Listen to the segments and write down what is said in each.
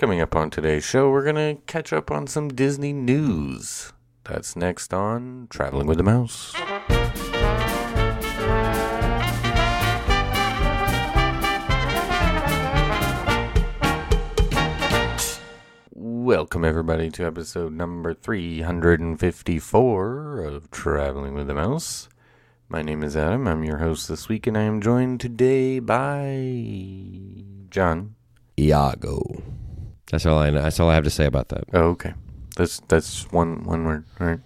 Coming up on today's show, we're going to catch up on some Disney news. That's next on Traveling with the Mouse. Welcome, everybody, to episode number 354 of Traveling with the Mouse. My name is Adam. I'm your host this week, and I am joined today by John. Iago. That's all I know. That's all I have to say about that. Oh, okay. That's that's one one word. All right.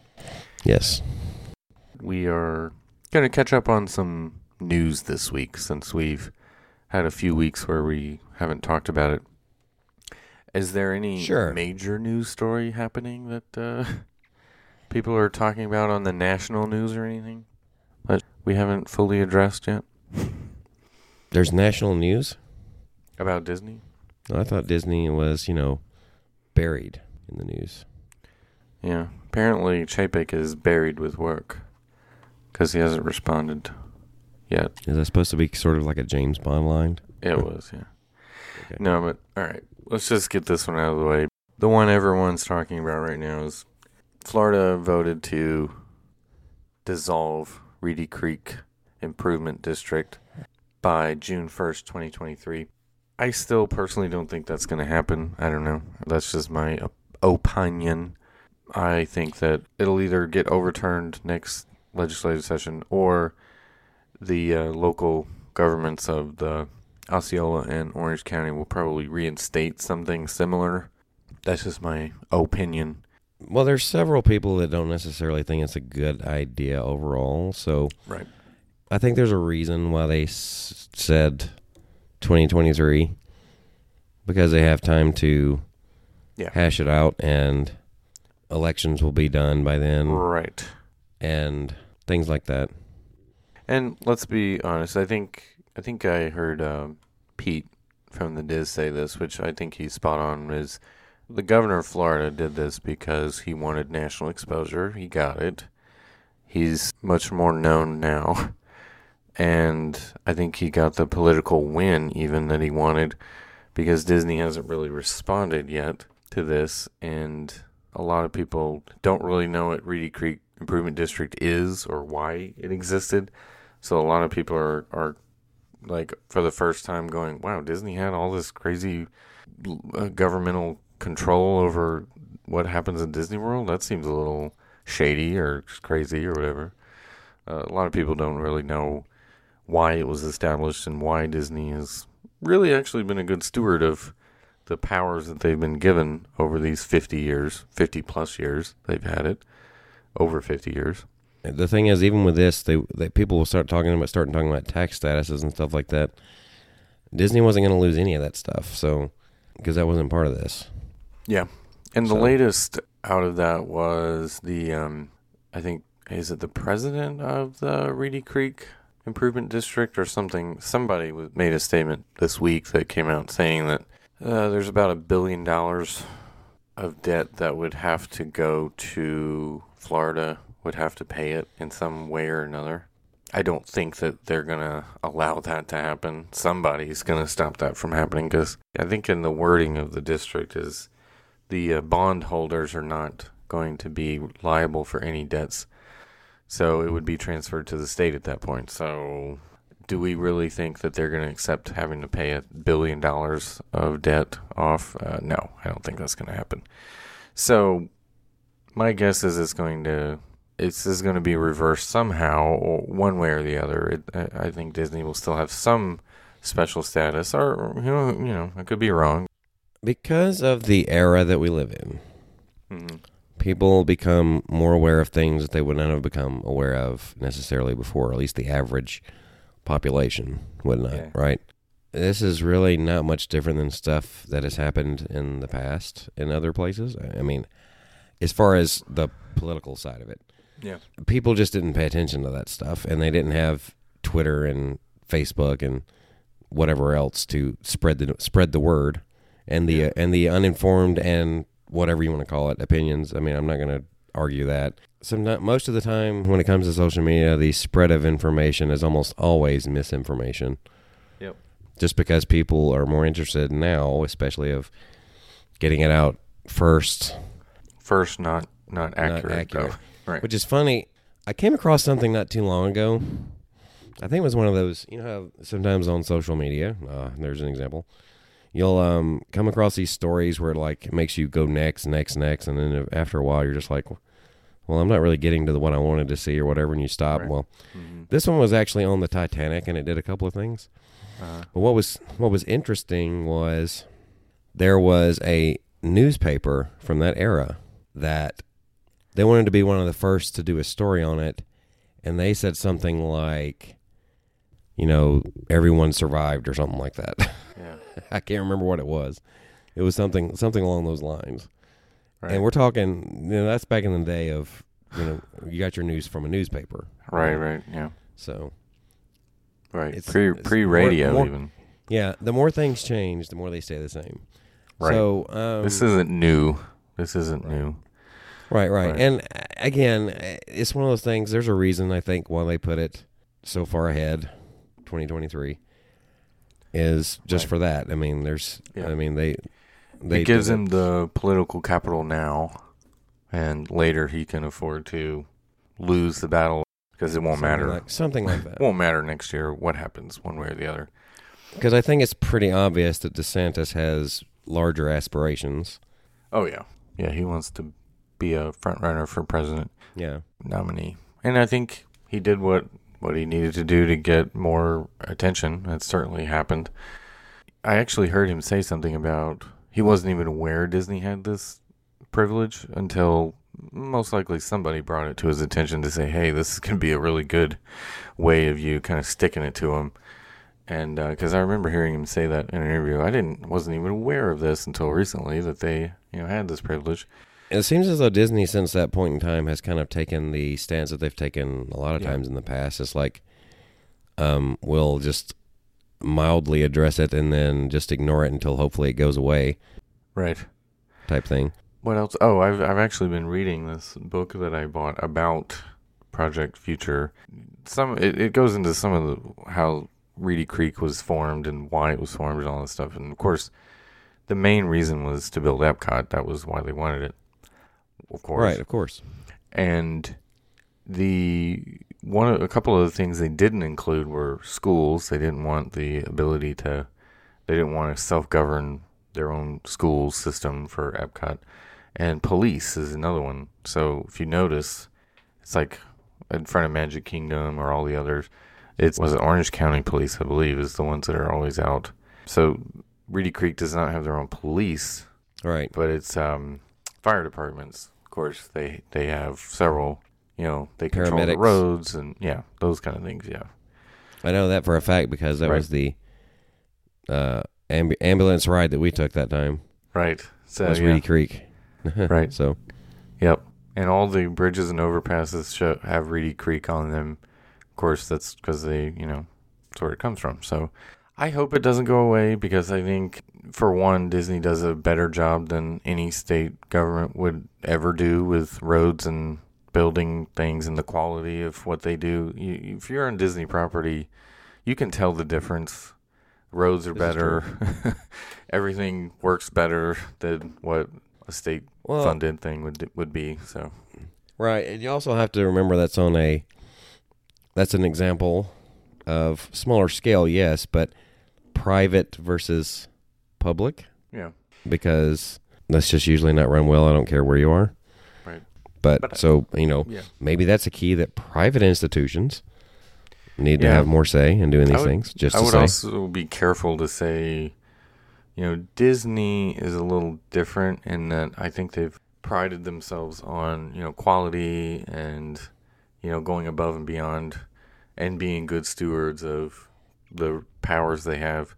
Yes. We are going to catch up on some news this week since we've had a few weeks where we haven't talked about it. Is there any Sure. major news story happening that uh, people are talking about on the national news or anything that we haven't fully addressed yet There's national news. about Disney? I thought Disney was, you know, buried in the news. Yeah. Apparently, Chapek is buried with work because he hasn't responded yet. Is that supposed to be sort of like a James Bond line? It was, yeah. Okay. No, but all right. Let's just get this one out of the way. The one everyone's talking about right now is Florida voted to dissolve Reedy Creek Improvement District by June 1st, 2023. I still personally don't think that's going to happen. I don't know. That's just my op- opinion. I think that it'll either get overturned next legislative session or the uh, local governments of the Osceola and Orange County will probably reinstate something similar. That's just my opinion. Well, there's several people that don't necessarily think it's a good idea overall. So Right. I think there's a reason why they s- said 2023 because they have time to Yeah. hash it out and elections will be done by then Right. and things like that. And let's be honest. I think I think I heard um, Pete from the Diz say this, which I think he's spot on. Is the governor of Florida did this because he wanted national exposure. He got it. He's much more known now, and I think he got the political win even that he wanted because Disney hasn't really responded yet to this, and a lot of people don't really know what Reedy Creek Improvement District is or why it existed. So a lot of people are, are like for the first time going, wow, Disney had all this crazy uh, governmental control over what happens in Disney World. That seems a little shady or crazy or whatever. Uh, a lot of people don't really know why it was established and why Disney has really actually been a good steward of the powers that they've been given over these 50 years, 50 plus years they've had it, over 50 years. The thing is, even with this, they, they people will start talking about starting talking about tax statuses and stuff like that. Disney wasn't going to lose any of that stuff, so because that wasn't part of this. Yeah. And the latest out of that was the um I think is it the president of the Reedy Creek Improvement District or something somebody made a statement this week that came out saying that uh, there's about a billion dollars of debt that would have to go to Florida would have to pay it in some way or another. I don't think that they're going to allow that to happen. Somebody's going to stop that from happening because I think in the wording of the district is the uh, bond holders are not going to be liable for any debts. So it would be transferred to the state at that point. So do we really think that they're going to accept having to pay a billion dollars of debt off? Uh, no, I don't think that's going to happen. So my guess is it's going to it's is going to be reversed somehow, or one way or the other. It, I I think Disney will still have some special status, or you know, you know, I could be wrong. Because of the era that we live in, Mhm. People become more aware of things that they would not have become aware of necessarily before, at least the average population would not, Yeah. right? This is really not much different than stuff that has happened in the past in other places. I mean, as far as the political side of it, Yeah. people just didn't pay attention to that stuff, and they didn't have Twitter and Facebook and whatever else to spread the spread the word and the Yeah. and the uninformed and whatever you want to call it opinions. I mean, I'm not going to argue that. Some most of the time when it comes to social media, the spread of information is almost always misinformation. Yep. Just because people are more interested now, especially of getting it out first, First, not not accurate. accurate. though. Right. which is funny. I came across something not too long ago. I think it was one of those, you know, how sometimes on social media, uh, there's an example. You'll um, come across these stories where like it makes you go next, next, next, and then after a while you're just like, well, I'm not really getting to the one I wanted to see or whatever, and you stop. Right. Well, Mhm. this one was actually on the Titanic, and it did a couple of things. Uh, But what was what was interesting was there was a newspaper from that era that they wanted to be one of the first to do a story on it, and they said something like, you know, everyone survived or something like that. yeah. I can't remember what it was. It was something something along those lines. Right. And we're talking, you know, that's back in the day of, you know, you got your news from a newspaper. right. Right. Yeah. So Right. It's- pre pre radio even. yeah, the more things change, the more they stay the same. Right. So um, this isn't new. This isn't Right. new. Right, right. Right. And uh, again, it's one of those things. There's a reason I think why they put it so far ahead, 2023, is just Right. for that. I mean, there's, Yeah. I mean, they, they it gives him the political capital now, and later he can afford to lose the battle because it won't something matter. like, something like that. won't matter next year what happens one way or the other. Because I think it's pretty obvious that DeSantis has larger aspirations. Oh yeah, yeah. He wants to be a front runner for president Yeah, nominee, and I think he did what what he needed to do to get more attention. That certainly happened. I actually heard him say something about he wasn't even aware Disney had this privilege until most likely somebody brought it to his attention to say, "Hey, this to be a really good way of you kind of sticking it to him." And uh, because I remember hearing him say that in an interview, I didn't wasn't even aware of this until recently that they you know had this privilege. It seems as though Disney, since that point in time, has kind of taken the stance that they've taken a lot of Yeah. times in the past. It's like, um, we'll just mildly address it and then just ignore it until hopefully it goes away, Right. type thing. What else? Oh, I've I've actually been reading this book that I bought about Project Future. Some it, it goes into some of the how Reedy Creek was formed and why it was formed and all this stuff. And of course, the main reason was to build Epcot. That was why they wanted it. Of course. Right, of course. And the one a couple of the things they didn't include were schools. They didn't want the ability to they didn't want to self-govern their own school system for Epcot. And police is another one. So if you notice, it's like in front of Magic Kingdom or all the others. It was it Orange County Police, I believe, is the ones that are always out. So Reedy Creek does not have their own police, Right. but it's um, fire departments. Of course, they they have several. You know, they control the roads and yeah, those kind of things. Yeah, I know that for a fact because that Right. was the uh, ambu- ambulance ride that we took that time. right. So was yeah, Reedy Creek. Right. So, yep. And all the bridges and overpasses show, have Reedy Creek on them. Of course, that's because they, you know, that's where it comes from. So I hope it doesn't go away because I think, for one, Disney does a better job than any state government would ever do with roads and building things and the quality of what they do. You, if you're on Disney property, you can tell the difference. Roads are This better. Everything works better than what a state well, funded thing would would be. So Right, and you also have to remember that's on a that's an example of smaller scale, yes, but private versus public yeah, because that's just usually not run well. I don't care where you are. Right. But, But- uh, so, you know, yeah. maybe that's a key that private institutions need to have more say in doing these would- things. Just I would say, also be careful to say, you know, Disney is a little different in that I think they've prided themselves on you know quality and you know going above and beyond and being good stewards of the powers they have.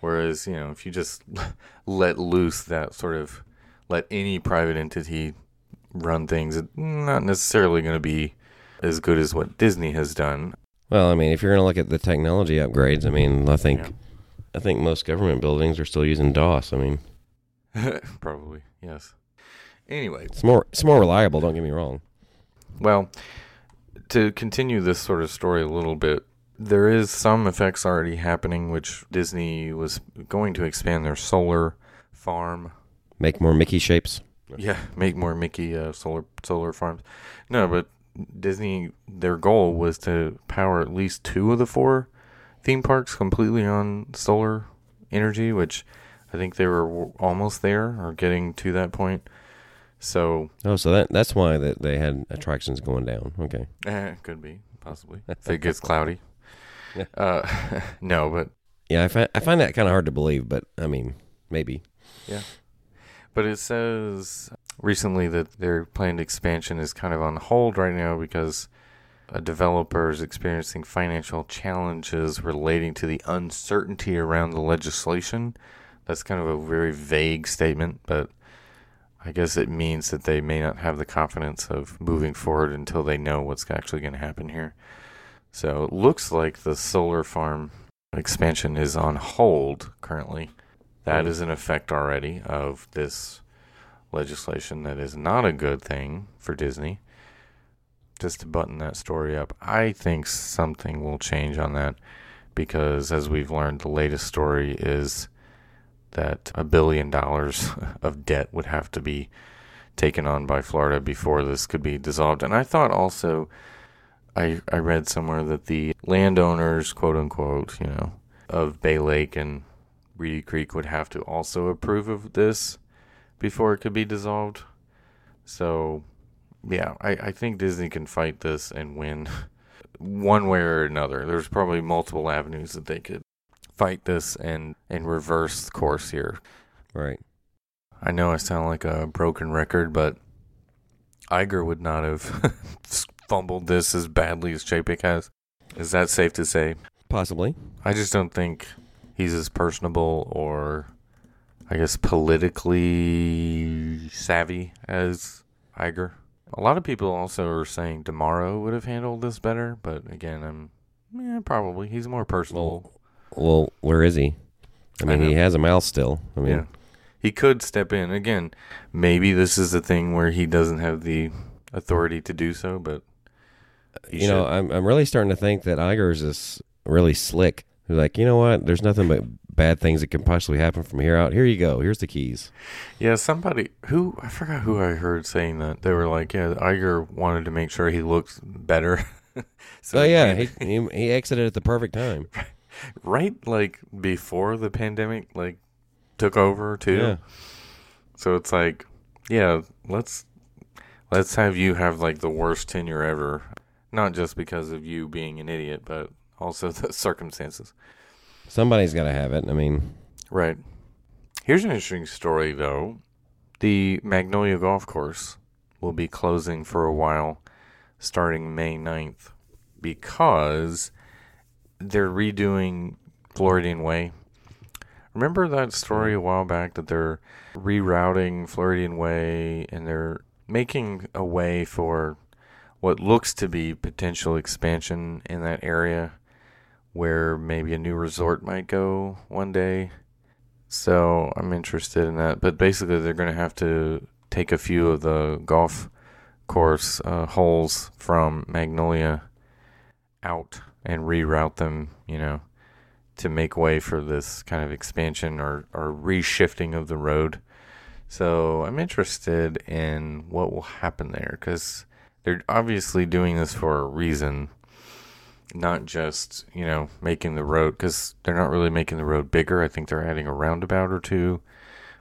Whereas you know if you just let loose that sort of let any private entity run things, it's not necessarily going to be as good as what Disney has done. well, I mean, if you're going to look at the technology upgrades, I mean, I think Yeah. I think most government buildings are still using DOS. I mean, Probably, yes. Anyway, it's more it's more reliable. Don't get me wrong. well, to continue this sort of story a little bit, there is some effects already happening, which Disney was going to expand their solar farm Make more Mickey shapes. Yeah, make more Mickey uh, solar solar farms. No, but Disney, their goal was to power at least two of the four theme parks completely on solar energy, which I think they were almost there or getting to that point. So, Oh, so that that's why that they had attractions going down. Okay. eh, could be possibly if it gets cloudy. Yeah. Uh, no, but Yeah, I find I find that kind of hard to believe, but I mean, maybe. Yeah, but it says recently that their planned expansion is kind of on hold right now because a developer is experiencing financial challenges relating to the uncertainty around the legislation. That's kind of a very vague statement, but I guess it means that they may not have the confidence of moving forward until they know what's actually going to happen here. So it looks like the solar farm expansion is on hold currently. That hmm. is an effect already of this legislation that is not a good thing for Disney. Just to button that story up, I think something will change on that because, as we've learned, the latest story is that a billion dollars of debt would have to be taken on by Florida before this could be dissolved. And I thought also, I, I read somewhere that the landowners, quote unquote, you know, of Bay Lake and Reedy Creek would have to also approve of this before it could be dissolved. So, yeah, I, I think Disney can fight this and win one way or another. There's probably multiple avenues that they could fight this and, and reverse course here. Right. I know I sound like a broken record, but Iger would not have fumbled this as badly as Chapek has. Is that safe to say? Possibly. I just don't think he's as personable or, I guess, politically savvy as Iger. A lot of people also are saying D'Amaro would have handled this better, but again, I'm yeah, probably he's more personal. Well, where is he? I I mean, he has a mouth still. I mean, yeah, he could step in again. Maybe this is the thing where he doesn't have the authority to do so, but you know. I'm I'm really starting to think that Iger's is really slick. He's like, you know what? There's nothing but bad things that can possibly happen from here out. Here you go. Here's the keys. Yeah, somebody who I forgot who I heard saying that they were like, yeah, Iger wanted to make sure he looked better. so oh yeah, he- he, he he exited at the perfect time. right like before the pandemic like took over too. Yeah. So it's like, yeah, let's let's have you have like the worst tenure ever, not just because of you being an idiot, but also the circumstances. Somebody's got to have it. I mean, Right. Here's an interesting story, though. The Magnolia Golf Course will be closing for a while starting May 9th because they're redoing Floridian Way. Remember that story a while back that they're rerouting Floridian Way and they're making a way for what looks to be potential expansion in that area where maybe a new resort might go one day. So I'm interested in that. But basically, they're going to have to take a few of the golf course uh, holes from Magnolia out and reroute them, you know, to make way for this kind of expansion or, or reshifting of the road. So I'm interested in what will happen there because they're obviously doing this for a reason not just you know making the road because they're not really making the road bigger. I think they're adding a roundabout or two,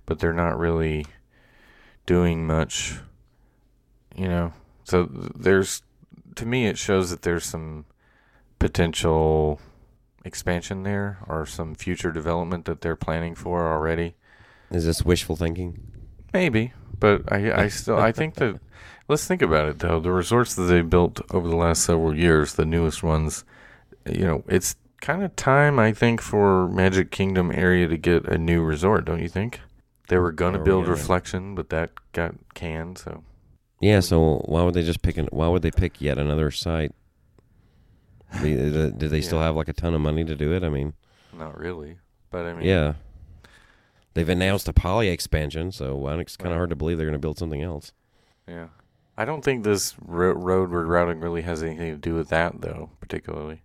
but they're not really doing much. You know, so there's to me it shows that there's some potential expansion there or some future development that they're planning for already. is this wishful thinking? Maybe, but I, I still I think that let's think about it though. The resorts that they built over the last several years, the newest ones, you know, it's kind of time I think for Magic Kingdom area to get a new resort, don't you think? They were gonna Oh, build yeah. Reflection, but that got canned. So Yeah. So why would they just pick? An, why would they pick yet another site? Did did they still Yeah. have like a ton of money to do it? I mean, not really, but I mean, yeah. They've announced a poly expansion, so it's kind of hard to believe they're going to build something else. yeah. I don't think this ro- road rerouting really has anything to do with that though, particularly.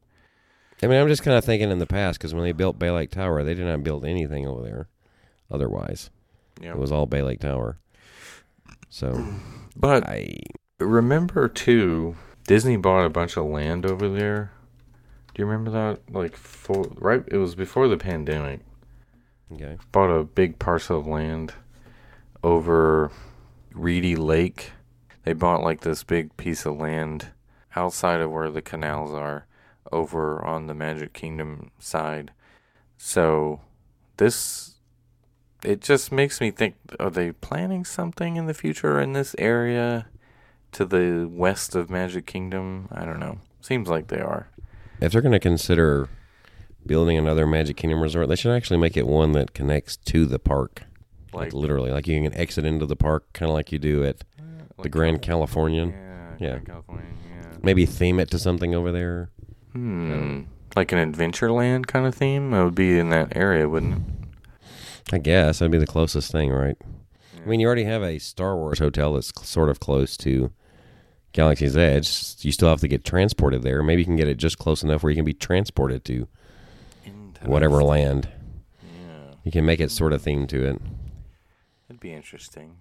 I mean, I'm just kind of thinking in the past because when they built Bay Lake Tower, they did not build anything over there. Otherwise, Yeah. It was all Bay Lake Tower. So But I remember too, Disney bought a bunch of land over there. Do you remember that? Like for right, it was before the pandemic. okay. Bought a big parcel of land over Reedy Lake. They bought like this big piece of land outside of where the canals are, over on the Magic Kingdom side. So this it just makes me think are they planning something in the future in this area to the west of Magic Kingdom? I don't know. Seems like they are. If they're going to consider building another Magic Kingdom resort, they should actually make it one that connects to the park. Like, Like, literally, like you can exit into the park, kind of like you do at the Grand Californian. Yeah, Yeah. Grand California. Yeah. Maybe theme it to something over there. Hmm. Like an Adventureland kind of theme? It would be in that area, wouldn't it? I guess that'd be the closest thing, right? I mean, you already have a Star Wars hotel that's cl- sort of close to Galaxy's Edge. You still have to get transported there. Maybe you can get it just close enough where you can be transported to whatever land. Yeah. You can make it sort of themed to it. That'd be interesting.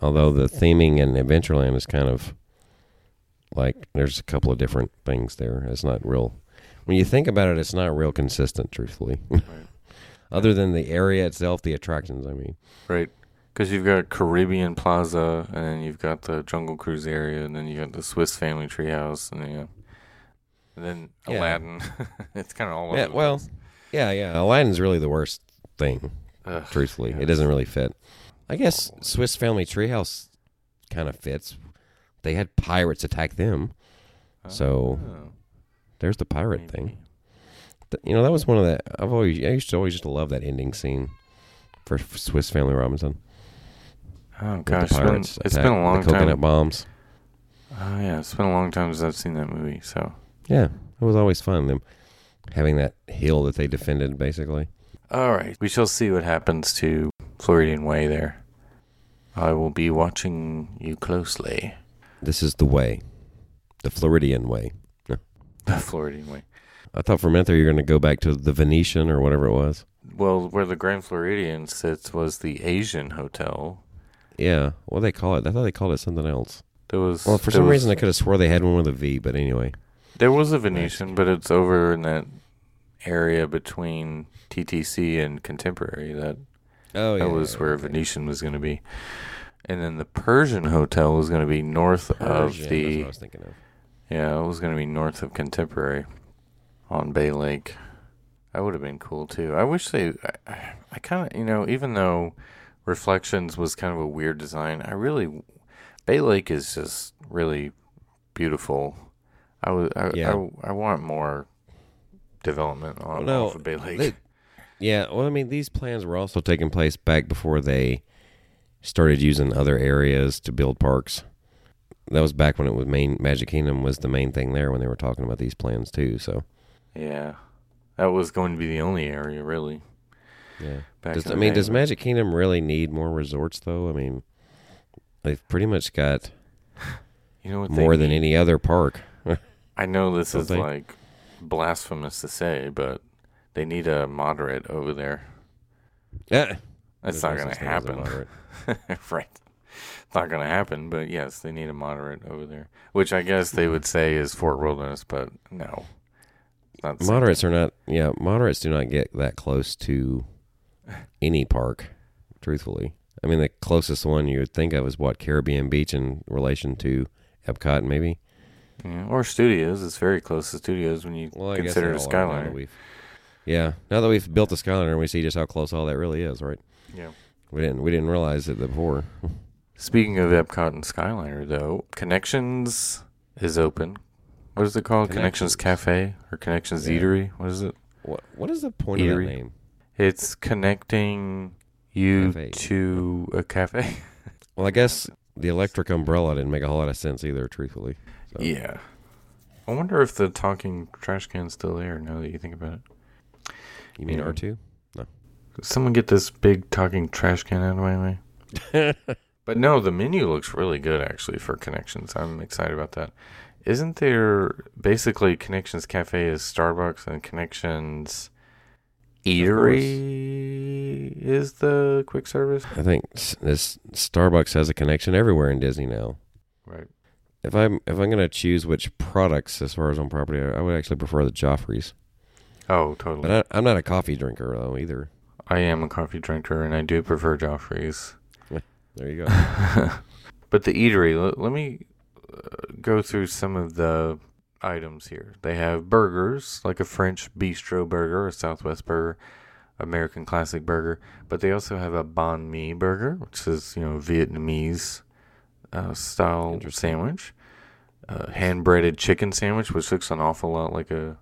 Although the theming in Adventureland is kind of like there's a couple of different things there. It's not real. When you think about it, it's not real consistent, truthfully. Right. Other than the area itself, the attractions. I mean, Right. Because you've got Caribbean Plaza, and then you've got the Jungle Cruise area, and then you got the Swiss Family Treehouse, and then, and then Yeah. Aladdin. it's kind of all Yeah, well, yeah, yeah. Aladdin's really the worst thing. Ugh, Truthfully, it doesn't really fit. I guess oh, Swiss Family Treehouse kind of fits. They had pirates attack them. so Oh, There's the pirate thing. Th- You know, that was one of the. I've always. I used to always to love that ending scene for F- Swiss Family Robinson. Oh with gosh, it's been, pirates it's attack been a long the coconut time. bombs. Oh yeah, it's been a long time since I've seen that movie. So, Yeah, it was always fun. Them having that hill that they defended, basically. all right, we shall see what happens to Floridian Way there. I will be watching you closely. This is the way, the Floridian way. The Floridian Way. I thought for a minute there you were going to go back to the Venetian or whatever it was. Well, where the Grand Floridian sits was the Asian Hotel. Yeah, what do they call it? I thought they called it something else. There was Well, for some was- reason I could have swore they had one with a V, but anyway. there was a Venetian, but it's over in that area between TTC and Contemporary. That Oh, that was where Venetian was going to be, and then the Persian Hotel was going to be north of That's the what I was thinking of. yeah, it was going to be north of Contemporary, on Bay Lake. That would have been cool too. I wish they. I, I kind of you know even though Reflections was kind of a weird design, I really Bay Lake is just really beautiful. I was I, Yeah. I, I want more development on Well, no, off of Bay Lake. they- Yeah, well, I mean, these plans were also taking place back before they started using other areas to build parks. That was back when it was main Magic Kingdom was the main thing there when they were talking about these plans too. So yeah, that was going to be the only area really. yeah, Back does, I mean, day, does Magic Kingdom really need more resorts though? I mean, they've pretty much got you know what more than need? any other park. I know this Don't is they? like blasphemous to say, but they need a moderate over there. Yeah, That's There's not no going to such thing as a happen. right. It's not going to happen, but yes, they need a moderate over there, which I guess they would say is Fort Wilderness, but no. Not Moderates are not. Yeah, moderates do not get that close to any park. Truthfully, I mean, the closest one you would think of is what Caribbean Beach in relation to Epcot, maybe. Yeah, or studios. It's very close to studios when you Well, consider a guess Yeah, now that we've built the Skyliner, and we see just how close all that really is, right? Yeah. We didn't. We didn't realize it before. Speaking of Epcot and Skyliner, though, Connections is open. What is it called? Connections, Cafe or Connections Yeah. Eatery? What is it? What What is the point of Eatery. that name? It's connecting you Cafe. to a cafe. Well, I guess the electric umbrella didn't make a whole lot of sense either. Truthfully. So, Yeah. I wonder if the talking trash can's still there now that you think about it. You mean Yeah. R two? No. someone get this big talking trash can out of my way? But no, the menu looks really good actually for Connections. I'm excited about that. Isn't there basically Connections Cafe is Starbucks and Connections Eatery is the quick service. I think this Starbucks has a connection everywhere in Disney now. Right. If I'm if I'm gonna choose which products as far as on property, I I would actually prefer the Joffreys. Oh, totally. But I, I'm not a coffee drinker though either. I am a coffee drinker, and I do prefer Joffrey's. There you go. but the eatery, let, let me uh, go through some of the items here. They have burgers, like a French bistro burger, a Southwest burger, American classic burger, but they also have a banh mi burger, which is you know Vietnamese uh, style sandwich, uh, hand breaded chicken sandwich, which looks an awful lot like a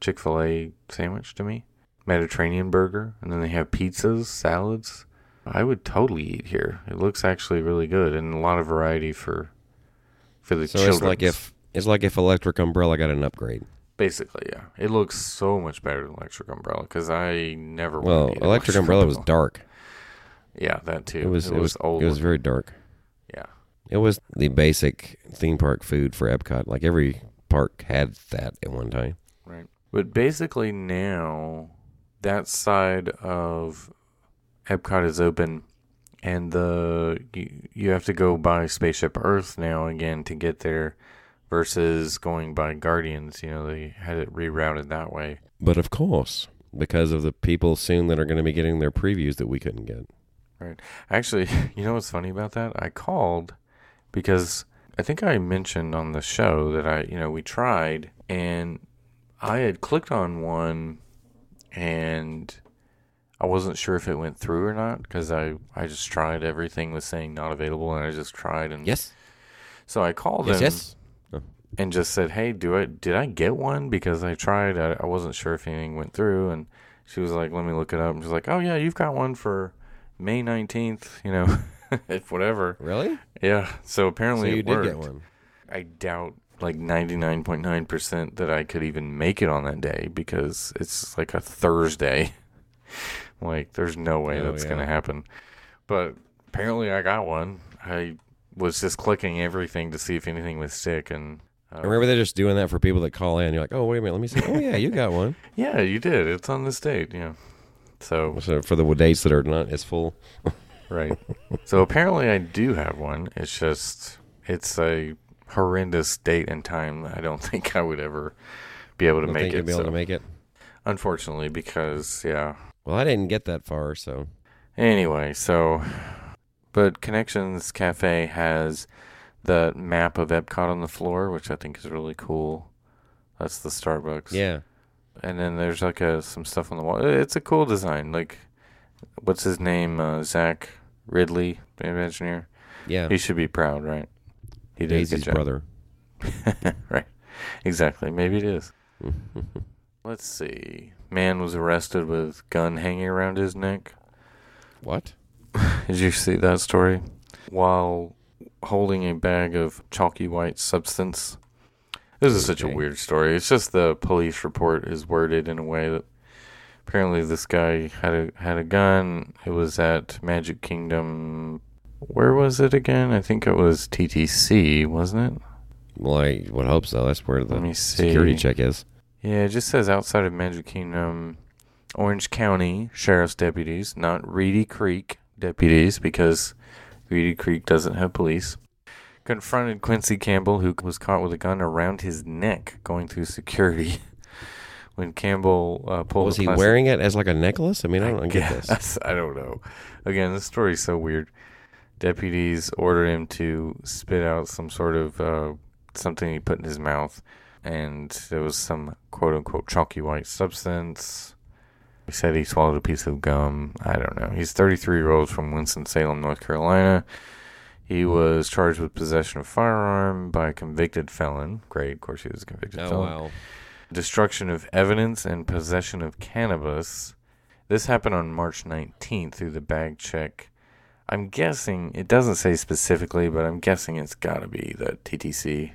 Chick Fil A sandwich to me. Mediterranean burger, and then they have pizzas, salads. I would totally eat here. It looks actually really good, and a lot of variety for for the so children. it's like if it's like if Electric Umbrella got an upgrade. basically, yeah, it looks so much better than Electric Umbrella because I never. Well, to eat Electric Umbrella was dark. Yeah, that too. It was it was old. it was very dark. yeah, It was the basic theme park food for Epcot. Like every park had that at one time. right. But basically now, that side of Epcot is open, and the you, you have to go by Spaceship Earth now again to get there, versus going by Guardians. You know they had it rerouted that way. But of course, because of the people soon that are going to be getting their previews that we couldn't get. Right. Actually, you know what's funny about that? I called because I think I mentioned on the show that I, you know, we tried and I had clicked on one and I wasn't sure if it went through or not because I, I just tried everything was saying not available and I just tried and Yes. so I called Yes. him Yes. and just said, "Hey, do I did I get one? Because I tried. I, I wasn't sure if anything went through." And she was like, "Let me look it up." And she's like, "Oh yeah, you've got one for May nineteenth. You know, if whatever." Really? Yeah. So So apparently you it did worked. get one. I doubt like ninety nine point nine percent that I could even make it on that day because it's like a Thursday. like, there's no way Oh, that's yeah. gonna happen. But apparently, I got one. I was just clicking everything to see if anything would stick, and uh, I remember they're just doing that for people that call in. You're like, oh wait a minute, let me see. Oh yeah, you got one. Yeah, you did. It's on this date. Yeah. So So for the dates that are not as full. right. so apparently I do have one. It's just it's a horrendous date and time. I don't think I would ever be able to Don't make think it. be able so- to make it. Unfortunately, because yeah. Well, I didn't get that far, so Anyway, so but Connections Cafe has the map of Epcot on the floor, which I think is really cool. That's the Starbucks. yeah. and then there's like a, some stuff on the wall. It's a cool design. Like, what's his name? Uh, Zach Riddley, the engineer. Yeah. He should be proud, right? He did Daisy's brother. right. Exactly. Maybe it is. Let's see. Man was arrested with gun hanging around his neck. what? Did you see that story? While holding a bag of chalky white substance. This is such a weird story. It's just the police report is worded in a way that apparently this guy had a had a gun. It was at Magic Kingdom. Where was it again? I think it was TTC, wasn't it? Well, I would hope so. That's where the Let me see. security check is. Yeah, it just says outside of Magic Kingdom, Orange County sheriff's deputies, not Reedy Creek deputies, because Reedy Creek doesn't have police, confronted Quincy Campbell, who was caught with a gun around his neck going through security. when Campbell uh, pulled Was he plastic- wearing it as like a necklace? I mean, I don't get this. I don't know. Again, this story's so weird. Deputies ordered him to spit out some sort of uh, something he put in his mouth, and there was some quote unquote chalky white substance. He said he swallowed a piece of gum. I don't know. He's 33 year old from Winston-Salem, North Carolina. He was charged with possession of firearm by a convicted felon. Great, of course he was a convicted Oh felon wow. destruction of evidence and possession of cannabis. This happened on March 19th through the bag check. I'm guessing it doesn't say specifically, but I'm guessing it's got to be the TTC.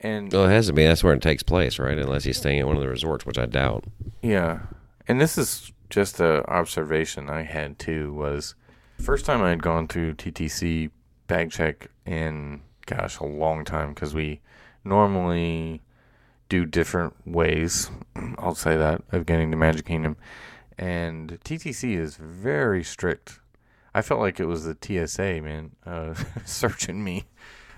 And Well, it has to be. That's where it takes place, right? Unless he's staying at one of the resorts, which I doubt. yeah, and this is just a observation I had too. Was first time I had gone through TTC bag check in gosh a long time because we normally do different ways. I'll say that of getting to Magic Kingdom. and TTC is very strict. I felt like it was the TSA man uh, searching me.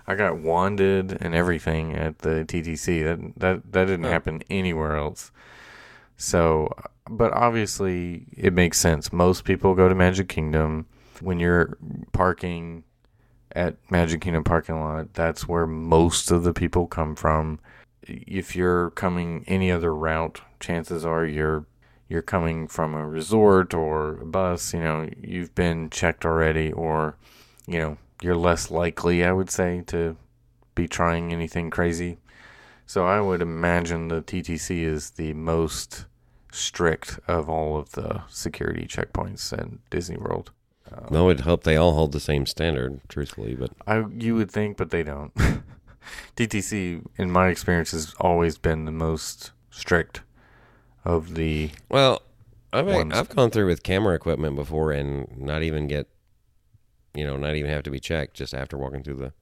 I got wanded and everything at the TTC. That that that didn't happen anywhere else. So, but obviously it makes sense. Most people go to Magic Kingdom when you're parking at Magic Kingdom parking lot. That's where most of the people come from. If you're coming any other route, chances are you're you're coming from a resort or a bus, you know, you've been checked already or you know, you're less likely, I would say, to be trying anything crazy. So I would imagine the TTC is the most strict of all of the security checkpoints at Disney World. Um, I would hope they all hold the same standard, truthfully, but I you would think, but they don't. TTC, in my experience, has always been the most strict of the. well, I've Ones. I've gone through with camera equipment before and not even get, you know, not even have to be checked just after walking through the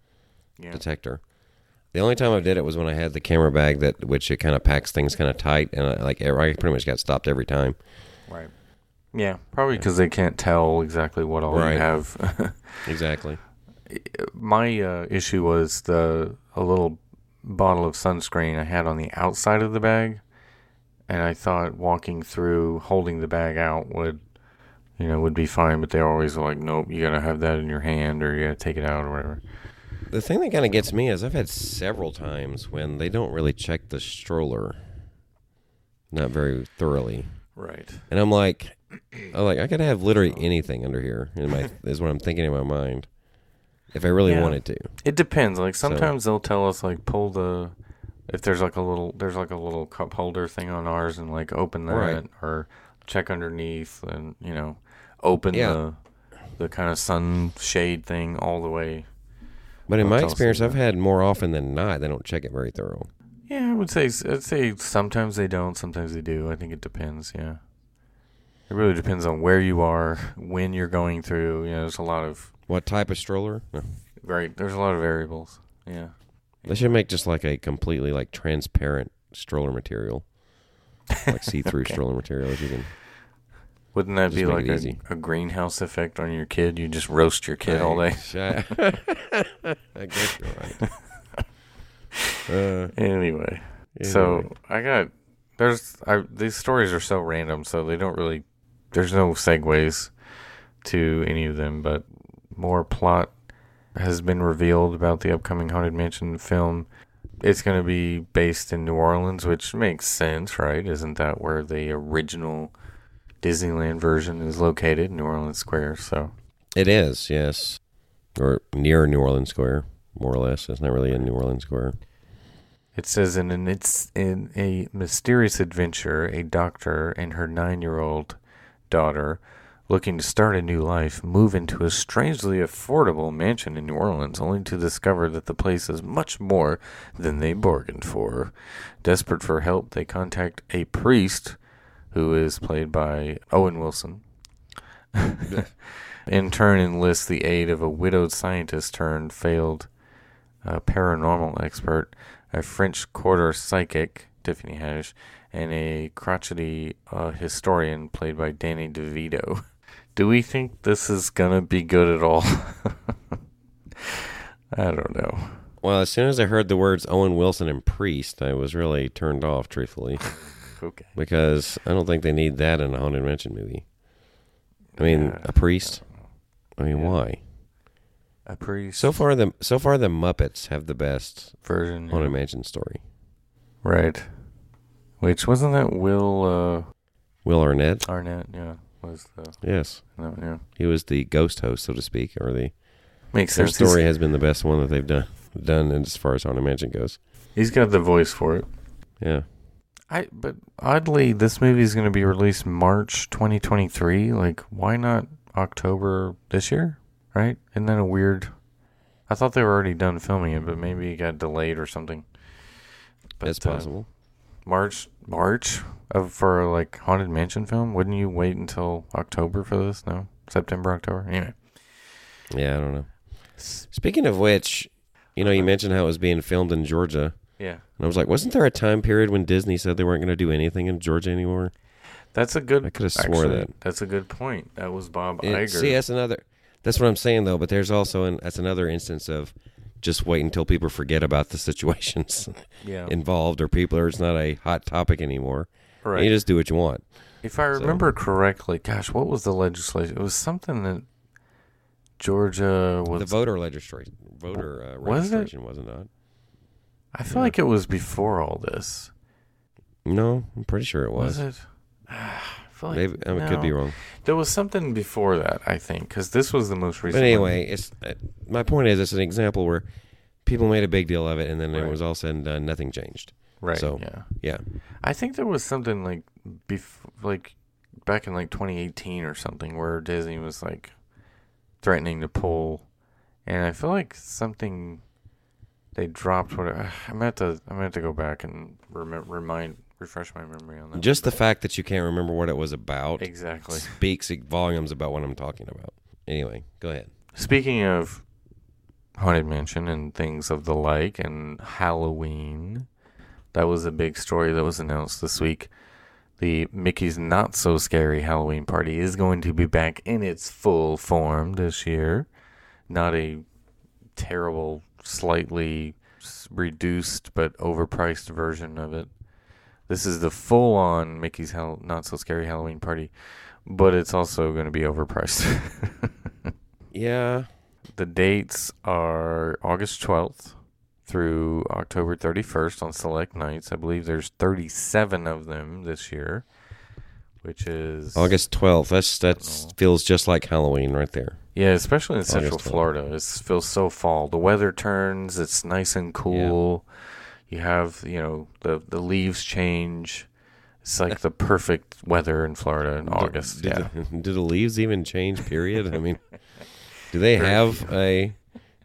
Yeah. detector. The only time I did it was when I had the camera bag that which it kind of packs things kind of tight, and I, like I pretty much got stopped every time. Right. Yeah, probably because they can't tell exactly what all Right. you have. Exactly. my uh, issue was the a little bottle of sunscreen I had on the outside of the bag, and I thought walking through holding the bag out would, you know, would be fine. But they're always like, nope, you gotta have that in your hand or you gotta take it out or whatever. The thing that kind of gets me is I've had several times when they don't really check the stroller, not very thoroughly, Right. and I'm like, I'm like I could have literally anything under here. In my is what I'm thinking in my mind, if I really Yeah. wanted to. It depends. Like sometimes they'll tell us like pull the if there's like a little there's like a little cup holder thing on ours and like open that Right. or check underneath and you know open Yeah. the the kind of sunshade thing all the way. But in my experience. I've had more often than not they don't check it very thorough. Yeah, I would say I'd say sometimes they don't, sometimes they do. I think it depends. Yeah, it really depends on where you are, when you're going through. You know, there's a lot of What type of stroller? No. right. There's a lot of variables. Yeah. They should make just like a completely like transparent stroller material, like see-through Okay. stroller material. If you can, Wouldn't that Just be like a, easy. a greenhouse effect on your kid? You just roast your kid all day. I guess you're right. Uh, Anyway, anyway. so I got there's I, these stories are so random, so they don't really there's no segues to any of them, but more plot has been revealed about the upcoming Haunted Mansion film. It's going to be based in New Orleans, which makes sense, right? Isn't that where the original Disneyland version is located, New Orleans Square? So, it is, yes, or near New Orleans Square, more or less. It's not really in New Orleans Square. It says in an it's in a mysterious adventure, a doctor and her nine-year-old daughter, looking to start a new life, move into a strangely affordable mansion in New Orleans, only to discover that the place is much more than they bargained for. Desperate for help, they contact a priest, who is played by Owen Wilson. in turn, enlists the aid of a widowed scientist turned failed uh, paranormal expert a French quarter psychic, Tiffany Haddish, and a crotchety uh, historian played by Danny DeVito. Do we think this is gonna be good at all? I don't know. Well, as soon as I heard the words Owen Wilson and priest, I was really turned off, truthfully, Okay. because I don't think they need that in a haunted mansion movie. I mean, Yeah, a priest. I mean, Yeah. why? A priest So far, the so far the Muppets have the best version, haunted yeah. mansion story. right? Which wasn't that Will uh, Will Arnett, Arnett? Yeah, was the yes, no, yeah he was the ghost host, so to speak, or the makes their sense. He's- story has been the best one that they've done done as far as haunted mansion goes. he's got the voice for it. Yeah, I but oddly, this movie is going to be released March 2023. Like, why not October this year? Right? Isn't that a weird? I thought they were already done filming it, but maybe it got delayed or something. But, it's uh, possible. March, March of for like haunted mansion film. Wouldn't you wait until October for this? No, September, October. Anyway, Yeah, I don't know. Speaking of which, you know, you uh-huh. mentioned how it was being filmed in Georgia, yeah. and I was like, wasn't there a time period when Disney said they weren't going to do anything in Georgia anymore? That's a good. I could have swore actually, that. That's a good point. That was Bob It- Iger. see, that's another. That's what I'm saying though. But there's also an, that's another instance of just wait until people forget about the situations yeah. involved, or people are it's not a hot topic anymore. Right. you just do what you want. If I remember correctly, gosh, what was the legislation? It was something that Georgia was. the voter registration, voter uh, Was it? registration was it not? I feel like it was before all this. No, I'm pretty sure it was. Was, it? I feel like Maybe I mean, could be wrong. There was something before that, I think, because this was the most But recent. one. anyway, it's uh, my point is it's an example where people made a big deal of it, and then it was all said and done, nothing changed. right? so- yeah, Yeah, I think there was something like, bef- like back in like 2018 or something, where Disney was like threatening to pull, and I feel like something they dropped. What I meant to, I meant to go back and rem- remind, refresh my memory on that. just the fact that you can't remember what it was about exactly. speaks volumes about what I'm talking about. Anyway, go ahead. Speaking of Haunted Mansion and things of the like, and Halloween, that was a big story that was announced this week. The Mickey's Not So Scary Halloween Party is going to be back in its full form this year. Not a terrible, slightly reduced but overpriced version of it. This is the full on Mickey's Hell Not So Scary Halloween Party, but it's also going to be overpriced. Yeah, The dates are August 12th through October 31st on select nights. I believe there's 37 of them this year, which is August 12th. That's that feels just like Halloween right there. Yeah, especially in Central 12th. Florida. It feels so fall. The weather turns, it's nice and cool. You have, you know, the the leaves change. It's like the perfect weather in Florida in August. Did, yeah. the, do the leaves even change? Period. I mean, do they have a?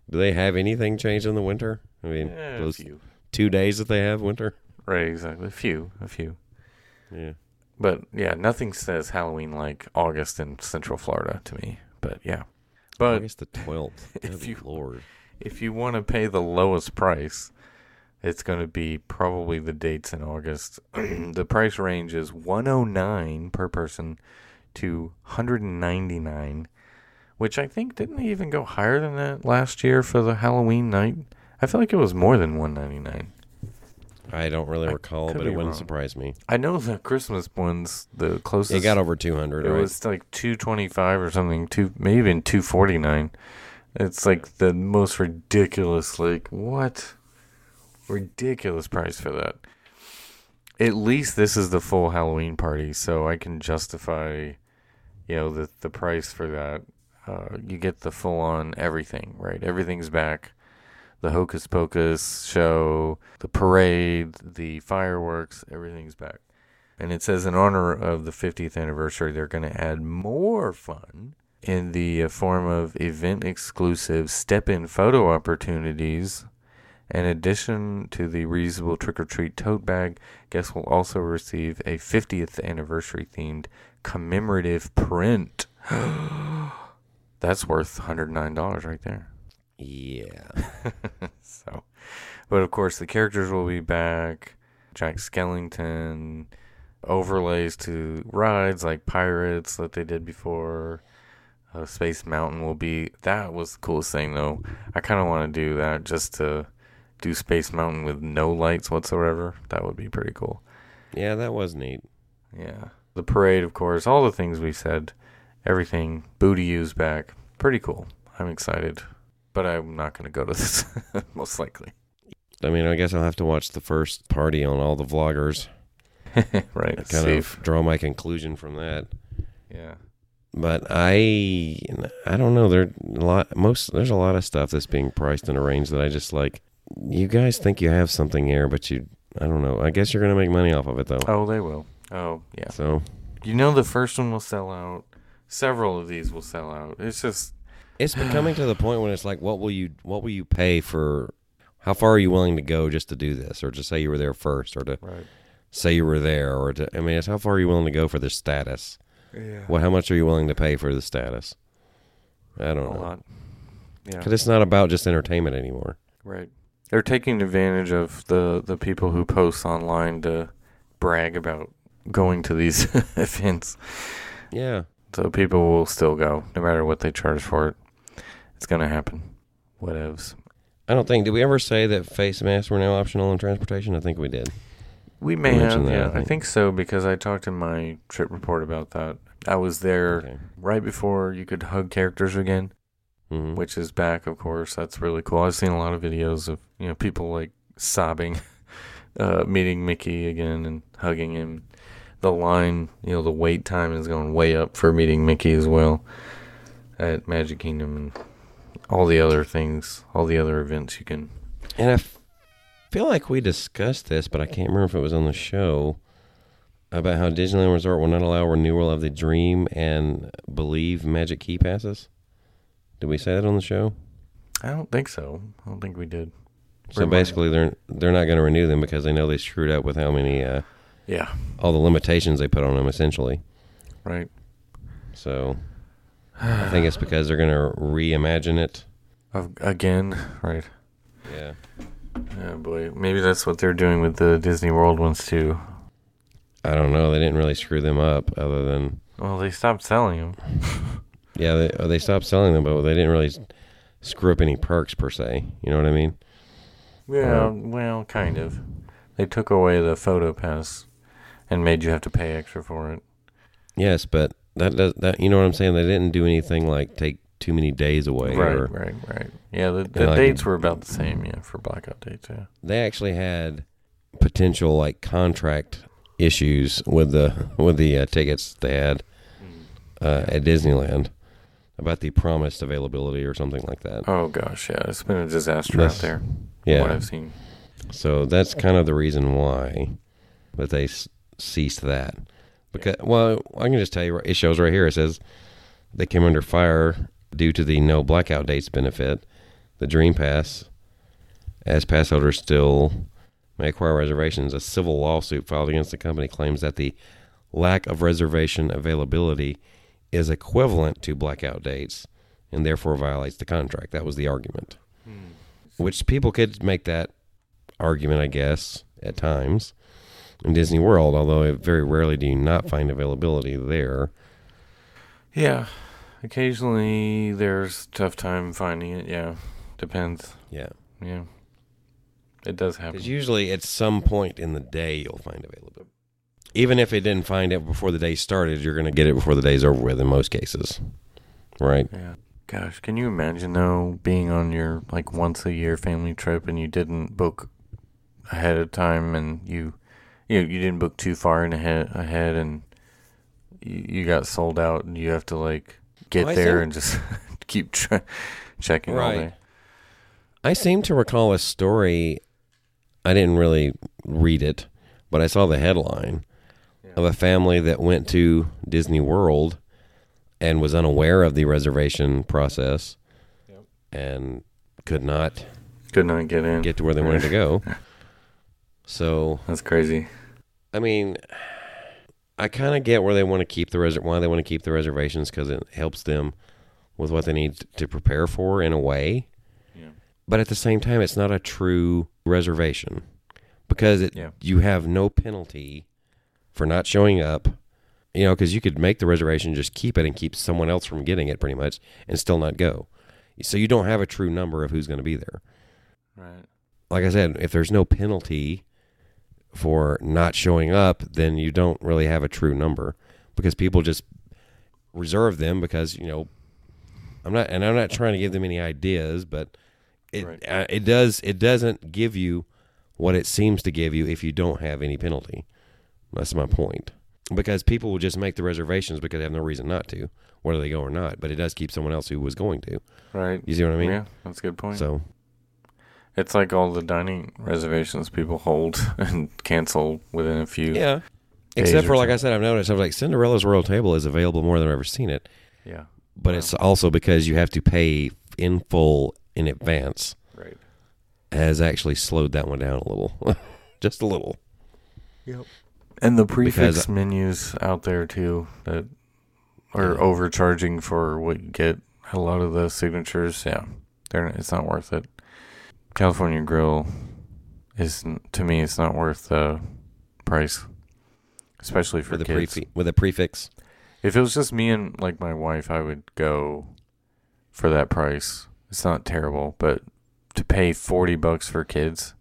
Do they have anything change in the winter? I mean, Yeah, those few. two days that they have winter. Right, exactly. A few, a few. Yeah. But yeah, nothing says Halloween like August in Central Florida to me. But yeah. But August the twelfth. if you- Lord, if you want to pay the lowest price, it's going to be probably the dates in August. the price range is 109 per person to 199, which I think didn't they even go higher than that last year for the Halloween night. I feel like it was more than 199. I don't really I recall, but it wouldn't wrong. surprise me. I know the Christmas ones, the closest It got over two hundred. It Right? was like two twenty five or something, two maybe even two forty nine. It's like the most ridiculous, like what ridiculous price for that. At least this is the full Halloween party, so I can justify, you know, the the price for that. Uh, you get the full on everything, right? Everything's back. The Hocus Pocus show, the parade, the fireworks, everything's back. And it says in honor of the 50th anniversary, they're going to add more fun in the uh, form of event exclusive step in photo opportunities. In addition to the reusable trick or treat tote bag, guests will also receive a 50th anniversary themed commemorative print. That's worth $109 right there. yeah. so, but of course, the characters will be back. Jack Skellington, overlays to rides like Pirates that they did before. Uh, Space Mountain will be. That was the coolest thing, though. I kind of want to do that just to do Space Mountain with no lights whatsoever. That would be pretty cool. Yeah, that was neat. Yeah. The parade, of course, all the things we said, everything. Boo To You's back. Pretty cool. I'm excited. But I'm not going to go to this, most likely. I mean, I guess I'll have to watch the first party on all the vloggers. right. Kind Safe. of draw my conclusion from that. Yeah. But I, I don't know. There a lot. Most there's a lot of stuff that's being priced in a range that I just like. You guys think you have something here, but you, I don't know. I guess you're gonna make money off of it though. Oh, they will. Oh, yeah. So You know, the first one will sell out. Several of these will sell out. It's just, it's becoming to the point when it's like, what will you, what will you pay for? How far are you willing to go just to do this, or to say you were there first, or to right. say you were there, or to? I mean, it's how far are you willing to go for the status? Yeah. Well, how much are you willing to pay for the status? I don't know. lot. Yeah. Because it's not about just entertainment anymore. Right. They're taking advantage of the, the people who post online to brag about going to these events. Yeah. So people will still go, no matter what they charge for it. It's gonna happen. Whatevs. I don't think. Did we ever say that face masks were now optional in transportation? I think we did. We may You have, that, yeah. I I think. think so because I talked in my trip report about that. I was there Okay. right before you could hug characters again, Mhm. which is back, of course. That's really cool. I've seen a lot of videos of you know people like sobbing, uh, meeting Mickey again and hugging him. The line, you know, the wait time is going way up for meeting Mickey as well at Magic Kingdom and all the other things, all the other events you can. And I f- feel like we discussed this, but I can't remember if it was on the show about how Disneyland Resort will not allow renewal of the Dream and Believe Magic Key passes. Did we say that on the show? I don't think so. I don't think we did. So basically, they're they're not going to renew them because they know they screwed up with how many uh, Yeah. all the limitations they put on them, essentially. Right. So I think it's because they're going to reimagine it. Again, right. Yeah. Oh boy, maybe that's what they're doing with the Disney World ones too. I don't know. They didn't really screw them up, other than Well, they stopped selling them. yeah, they they stopped selling them, but they didn't really screw up any perks per se. You know what I mean? Yeah, Uh, well, kind of. They took away the photo pass and made you have to pay extra for it. Yes, but that does that. You know what I'm saying? They didn't do anything like take too many days away. right, or, right, right. Yeah, the, the like- dates were about the same. Yeah, for blackout dates. Yeah. They actually had potential like contract issues with the with the uh, tickets they had uh, at Disneyland about the promised availability or something like that. Oh gosh, yeah, it's been a disaster That's- out there. Yeah. what I've seen. So that's kind of the reason why that they s- ceased that. Because well, I can just tell you, it shows right here. It says they came under fire due to the no blackout dates benefit. The Dream Pass, as pass holders still may acquire reservations. A civil lawsuit filed against the company claims that the lack of reservation availability is equivalent to blackout dates and therefore violates the contract. That was the argument. Hmm. Which people could make that argument, I guess, at times in Disney World, although very rarely do you not find availability there. Yeah, occasionally there's tough time finding it. Yeah, depends. Yeah. Yeah, it does happen. Because usually at some point in the day you'll find availability. Even if it didn't find it before the day started, you're going to get it before the day's over with in most cases. Right? Yeah. Gosh, can you imagine though being on your like once a year family trip and you didn't book ahead of time and you you you didn't book too far in ahead ahead and you, you got sold out and you have to like get Well, there think- and just keep tra- checking all Right. day. I seem to recall a story. I didn't really read it, but I saw the headline of a family that went to Disney World and was unaware of the reservation process Yep. and could not Could not get in. get to where they wanted to go. So, That's crazy. I mean, I kind of get where they want to keep the res- why they want to keep the reservations because it helps them with what they need to prepare for in a way. Yeah. But at the same time, it's not a true reservation because it Yeah. you have no penalty for not showing up. You know, because you could make the reservation, just keep it, and keep someone else from getting it, pretty much, and still not go. So you don't have a true number of who's going to be there. Right. Like I said, if there's no penalty for not showing up, then you don't really have a true number because people just reserve them because you know I'm not, and I'm not trying to give them any ideas, but it Right. uh, it does it doesn't give you what it seems to give you if you don't have any penalty. That's my point. Because people will just make the reservations because they have no reason not to, whether they go or not. But it does keep someone else who was going to. Right. You see what I mean? yeah, that's a good point. So It's like all the dining reservations people hold and cancel within a few. yeah. Except for like I said, I've noticed. I was like Cinderella's Royal Table is available more than I've ever seen it, Yeah. but it's also because you have to pay in full in advance. Right. Has actually slowed that one down a little, just a little. And the prefix Because- menus out there too that are Yeah. overcharging for what you get. A lot of the signatures, yeah, they're it's not worth it. California Grill is to me it's not worth the price. especially for with kids. prefi- with a prefix. If it was just me and like my wife, I would go for that price. It's not terrible, but to pay forty bucks for kids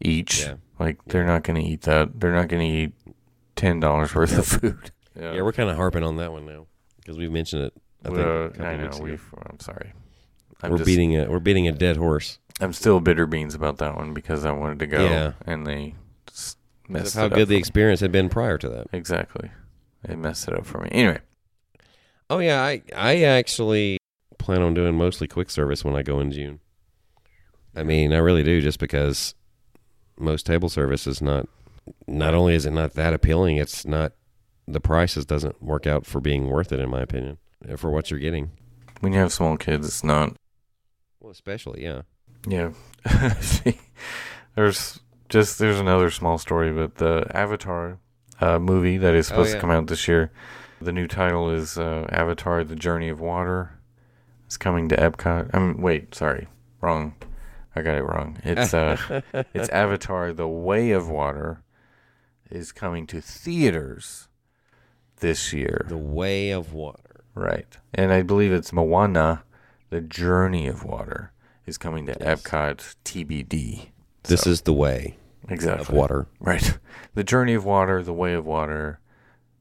each, Yeah. like they're not going to eat that. They're not going to eat ten dollars worth of food. Yeah, we're kind of harping on that one now because we've mentioned it. I think couple I know. weeks ago. We've, I'm sorry. I'm we're just, beating a we're beating a dead horse. I'm still bitter beans about that one because I wanted to go, Yeah. and they messed of how it up good the experience had been prior to that. Exactly. They messed it up for me. Anyway, Oh yeah, I I actually plan on doing mostly quick service when I go in June. I mean, I really do, just because most table service is not. Not only is it not that appealing, it's not. The prices doesn't work out for being worth it, in my opinion, uh, for what you're getting. when you have small kids, it's not. Well, especially yeah. Yeah. there's just there's another small story, but the Avatar uh, movie that is Oh, supposed yeah. to come out this year. The new title is uh, Avatar: The Journey of Water. It's coming to Epcot. I'm wait, sorry, wrong. I got it wrong. It's uh, it's Avatar: The Way of Water is coming to theaters this year. the way of water. Right. And I believe it's Moana, The Journey of Water, is coming to Yes. Epcot TBD. This So, is the way exactly of water. Right. The Journey of Water, The Way of Water,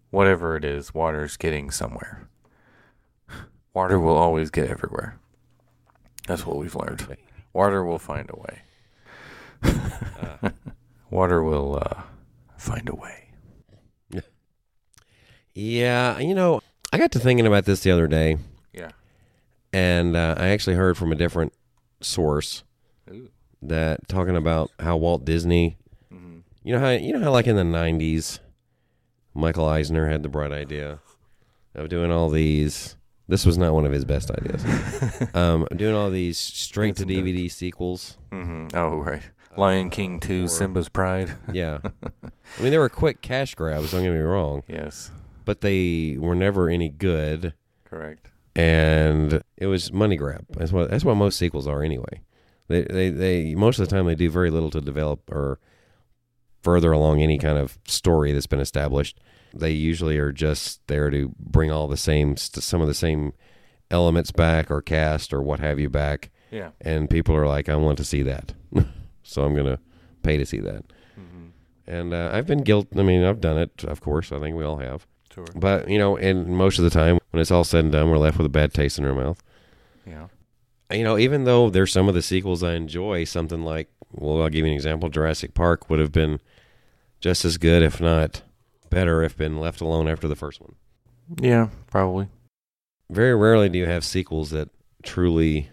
whatever it is, water's getting somewhere. Water will always get everywhere. That's what we've learned. Water will find a way. Uh, Water will uh, find a way. yeah, you know, I got to thinking about this the other day, Yeah. and uh, I actually heard from a different source Ooh. that talking about how Walt Disney, hmm you know how you know how like in the '90s, Michael Eisner had the bright idea of doing all these. This was not one of his best ideas. um, doing all these straight to DVD sequels. hmm Oh, right. Uh, Lion King 2, or- Simba's Pride. Yeah, I mean they were quick cash grabs. Don't get me wrong, Yes. but they were never any good. Correct. and it was money grab. That's what that's what most sequels are anyway. They they they most of the time they do very little to develop or further along any kind of story that's been established. They usually are just there to bring all the same some of the same elements back or cast or what have you back, Yeah. and people are like, I want to see that, so I'm gonna pay to see that. hmm And uh, I've been guilt. I mean, I've done it. Of course, I think we all have. Sure. But you know, and most of the time, when it's all said and done, we're left with a bad taste in our mouth. Yeah. You know, even though there's some of the sequels I enjoy, something like, well, I'll give you an example. Jurassic Park would have been just as good, if not better, if been left alone after the first one. Yeah, probably. Very rarely do you have sequels that truly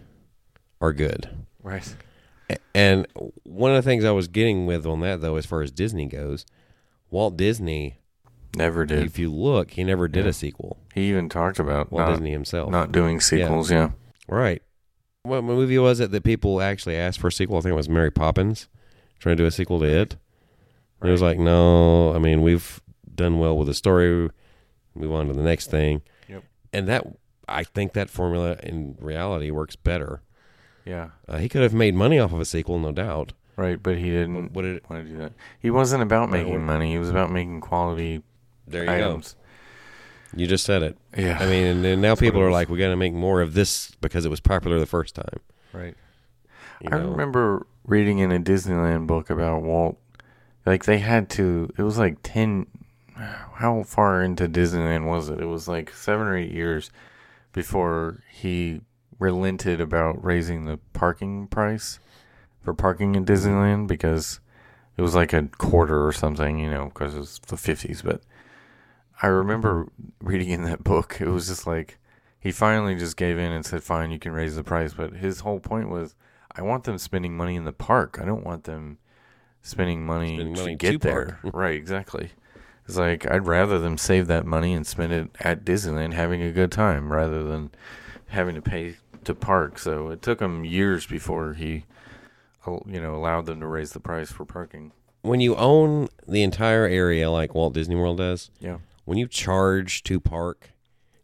are good. Right. And one of the things I was getting with on that, though, as far as Disney goes, Walt Disney, Never did. if you look, he never did Yeah. a sequel. He even talked about Walt not, Disney himself. not doing sequels. Yeah. Right. What movie was it that people actually asked for a sequel? I think it was Mary Poppins, trying to do a sequel to it. And It was like, no, I mean, we've done well with the story. Move on to the next thing. Yep. And that, I think that formula in reality works better. Yeah. Uh, he could have made money off of a sequel, no doubt. Right, but he didn't What did it? want to do that. He wasn't about making money. He was about making quality There you items. go. You just said it. Yeah. I mean, and, and now That's people are like, we got to make more of this because it was popular the first time. right. You I know? remember reading in a Disneyland book about Walt. Like they had to. It was like ten. How far into Disneyland was it? It was like seven or eight years before he relented about raising the parking price for parking in Disneyland because it was like a quarter or something, you know, because it was the fifties. But I remember reading in that book, it was just like he finally just gave in and said, "Fine, you can raise the price." But his whole point was, I want them spending money in the park. I don't want them spending money Spending to get to there. right, exactly. It's like I'd rather them save that money and spend it at Disneyland having a good time rather than having to pay to park. So it took him years before he, you know, allowed them to raise the price for parking. when you own the entire area like Walt Disney World does, Yeah, when you charge to park,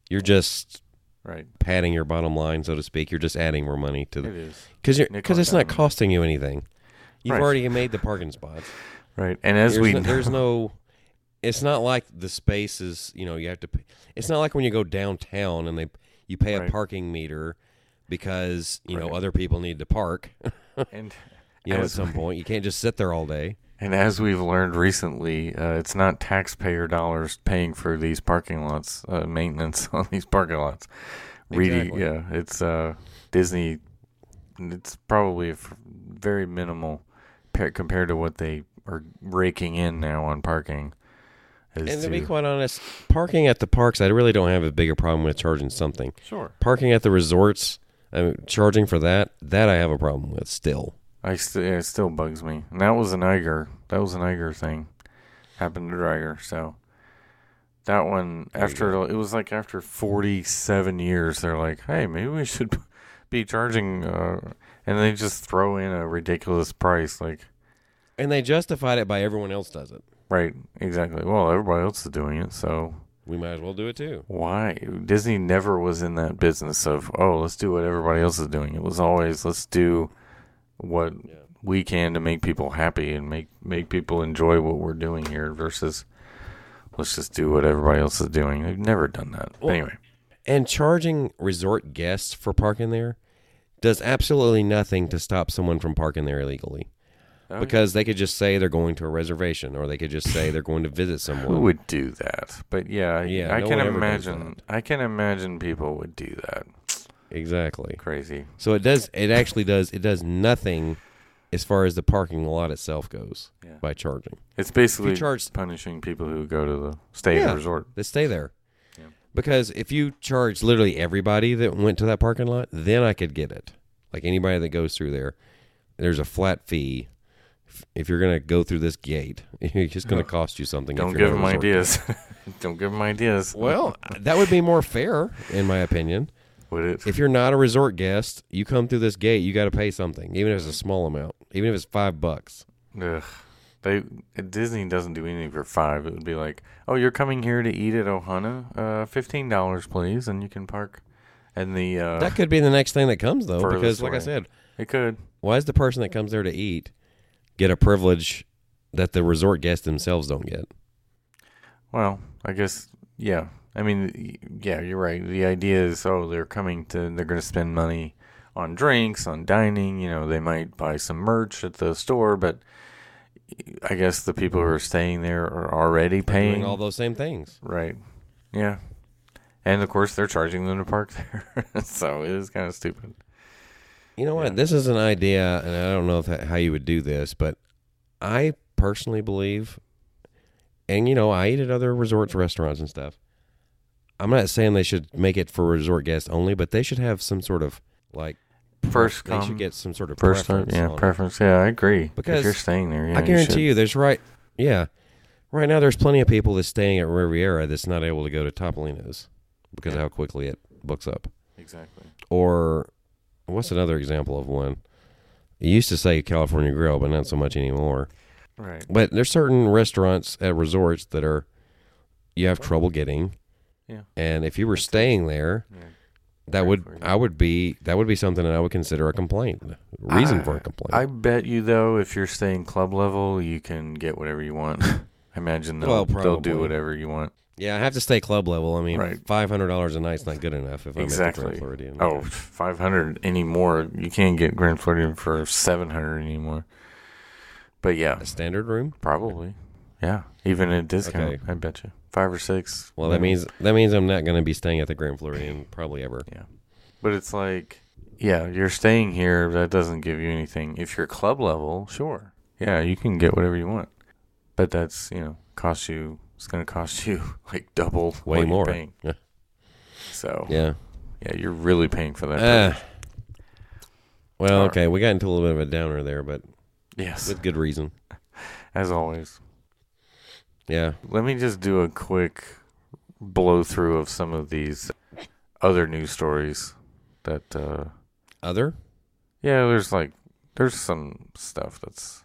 you're just right. padding your bottom line, so to speak. You're just adding more money to It the is because because it's not costing you anything. You've Right. already made the parking spots. right. And as there's we no, know, there's no it's not like the space is you know you have to. Pay, it's not like when you go downtown and they you pay a Right. parking meter because you know other people need to park. And You know, at some point you can't just sit there all day. and as we've learned recently, uh, it's not taxpayer dollars paying for these parking lots, uh, maintenance on these parking lots. Really, Exactly. yeah, it's uh, Disney. It's probably f- very minimal pa- compared to what they are raking in now on parking. And to be quite honest, parking at the parks, I really don't have a bigger problem with charging something. sure, Parking at the resorts, I mean, charging for that, that I have a problem with still. I st- it still bugs me. And that was an Iger. That was an Iger thing. Happened to Iger. So that one after it was like after 47 years, they're like, hey, maybe we should be charging. Uh, and they just throw in a ridiculous price. Like, And they justified it by everyone else does it. right, exactly. Well, everybody else is doing it, so We might as well do it too. why? Disney never was in that business of oh, let's do what everybody else is doing. It was always let's do what Yeah. we can to make people happy and make make people enjoy what we're doing here versus let's just do what everybody else is doing. They've never done that. Well, anyway, And charging resort guests for parking there does absolutely nothing to stop someone from parking there illegally. Oh, Because they could just say they're going to a reservation or they could just say they're going to visit someone. who would do that? But yeah, Yeah, I no can one ever does imagine. I can imagine people would do that. Exactly. Crazy. So it does it actually does it does nothing as far as the parking lot itself goes Yeah. by charging. It's basically charge- punishing people who go to the stay Yeah. the resort. They stay there. Yeah. Because if you charge literally everybody that went to that parking lot, then I could get it. Like anybody that goes through there, there's a flat fee. If- you're going to go through this gate, it's just going to cost you something. if Don't give them ideas. Don't give them ideas. Well, that would be more fair, in my opinion. would it? If you're not a resort guest, you come through this gate, you got to pay something, even if it's a small amount, even if it's five bucks. Ugh. They Disney doesn't do anything for five. It would be like, oh, you're coming here to eat at Ohana, uh, fifteen dollars, please, and you can park. And the uh, That could be the next thing that comes, though, because, like I said, it could. why is the person that comes there to eat get a privilege that the resort guests themselves don't get? Well, I guess yeah. I mean, yeah, you're right. The idea is, oh, they're coming to, they're going to spend money on drinks, on dining. You know, they might buy some merch at the store, but I guess the people who are staying there are already paying all those same things. Right. Yeah. And of course, they're charging them to park there, so it is kind of stupid. You know what? Yeah. This is an idea, and I don't know if that, how you would do this, but I personally believe, and you know, I eat at other resorts, restaurants, and stuff. I'm not saying they should make it for resort guests only, but they should have some sort of like First They come, should get some sort of first time, yeah, on it. preference. Yeah, I agree. Because if you're staying there, yeah, I guarantee should. you, there's right, yeah, right now there's plenty of people that's staying at Riviera that's not able to go to Topolino's because of how quickly it books up. exactly. Or what's another example of one? It used to say California Grill, but not so much anymore. Right. But there's certain restaurants at resorts that are you have trouble getting. Yeah. And if you were staying there, Yeah. that would. I would be that would be something that I would consider a complaint. Reason for a complaint. I bet you though, if you're staying club level, you can get whatever you want. I imagine they'll Well, they'll do whatever you want. Yeah, I have to stay club level. I mean, Right. five hundred dollars a night's not good enough if I'm at the Exactly. Grand Floridian. Oh, 500 anymore. You can't get Grand Floridian for 700 anymore. But yeah, a standard room. probably. Yeah, even at discount, Okay. I bet you five or six. Well, that means that means I'm not going to be staying at the Grand Floridian probably ever. Yeah, but it's like, yeah, you're staying here. That doesn't give you anything. If you're club level, sure, yeah, you can get whatever you want. But that's you know cost you. It's going to cost you like double Way what you're more. Yeah. So yeah. Yeah. you're really paying for that. Uh, well, Alright. okay, we got into a little bit of a downer there, but yes, with good reason. as always. Yeah. Let me just do a quick blow through of some of these other news stories that uh Other. yeah, there's like there's some stuff that's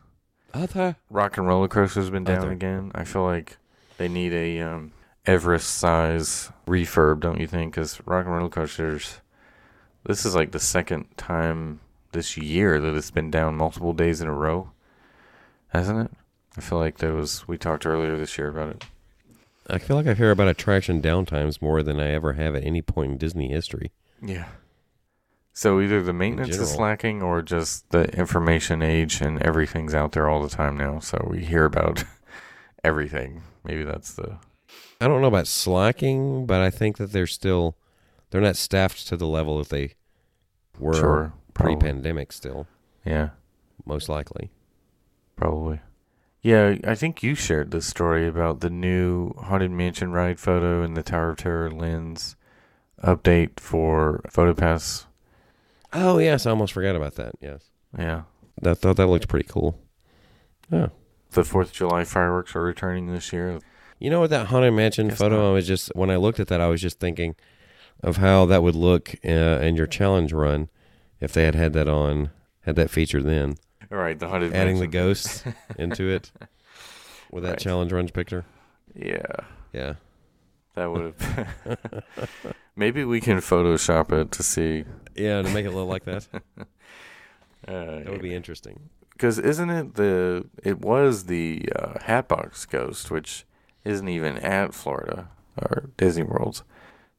Other. Rock 'n' Roller Coaster's been down Other. again. I feel like they need a um Everest size refurb, don't you think? Cuz Rock 'n' Roller Coasters this is like the second time this year that it's been down multiple days in a row. Hasn't it? I feel like there was we talked earlier this year about it. I feel like I hear about attraction downtimes more than I ever have at any point in Disney history. Yeah. So either the maintenance is slacking or just the information age and everything's out there all the time now. So we hear about everything. Maybe that's the I don't know about slacking, but I think that they're still they're not staffed to the level that they were sure pre-pandemic. Still, Yeah, most likely. probably. Yeah, I think you shared this story about the new Haunted Mansion ride photo and the Tower of Terror lens update for PhotoPass. Oh yes, I almost forgot about that. Yes, Yeah. I thought that looked pretty cool. Yeah. The 4th of July fireworks are returning this year. You know what that haunted mansion photo? not. I was just when I looked at that, I was just thinking of how that would look uh, in your challenge run if they had had that on, had that feature then, All right, the Haunted adding the ghosts into it with that Right. challenge run picture. Yeah. Yeah, That would have. Maybe we can Photoshop it to see. yeah, to make it look like that, Uh, that would be interesting. Because isn't it the? It was the uh, Hatbox Ghost, which isn't even at Florida or Disney World.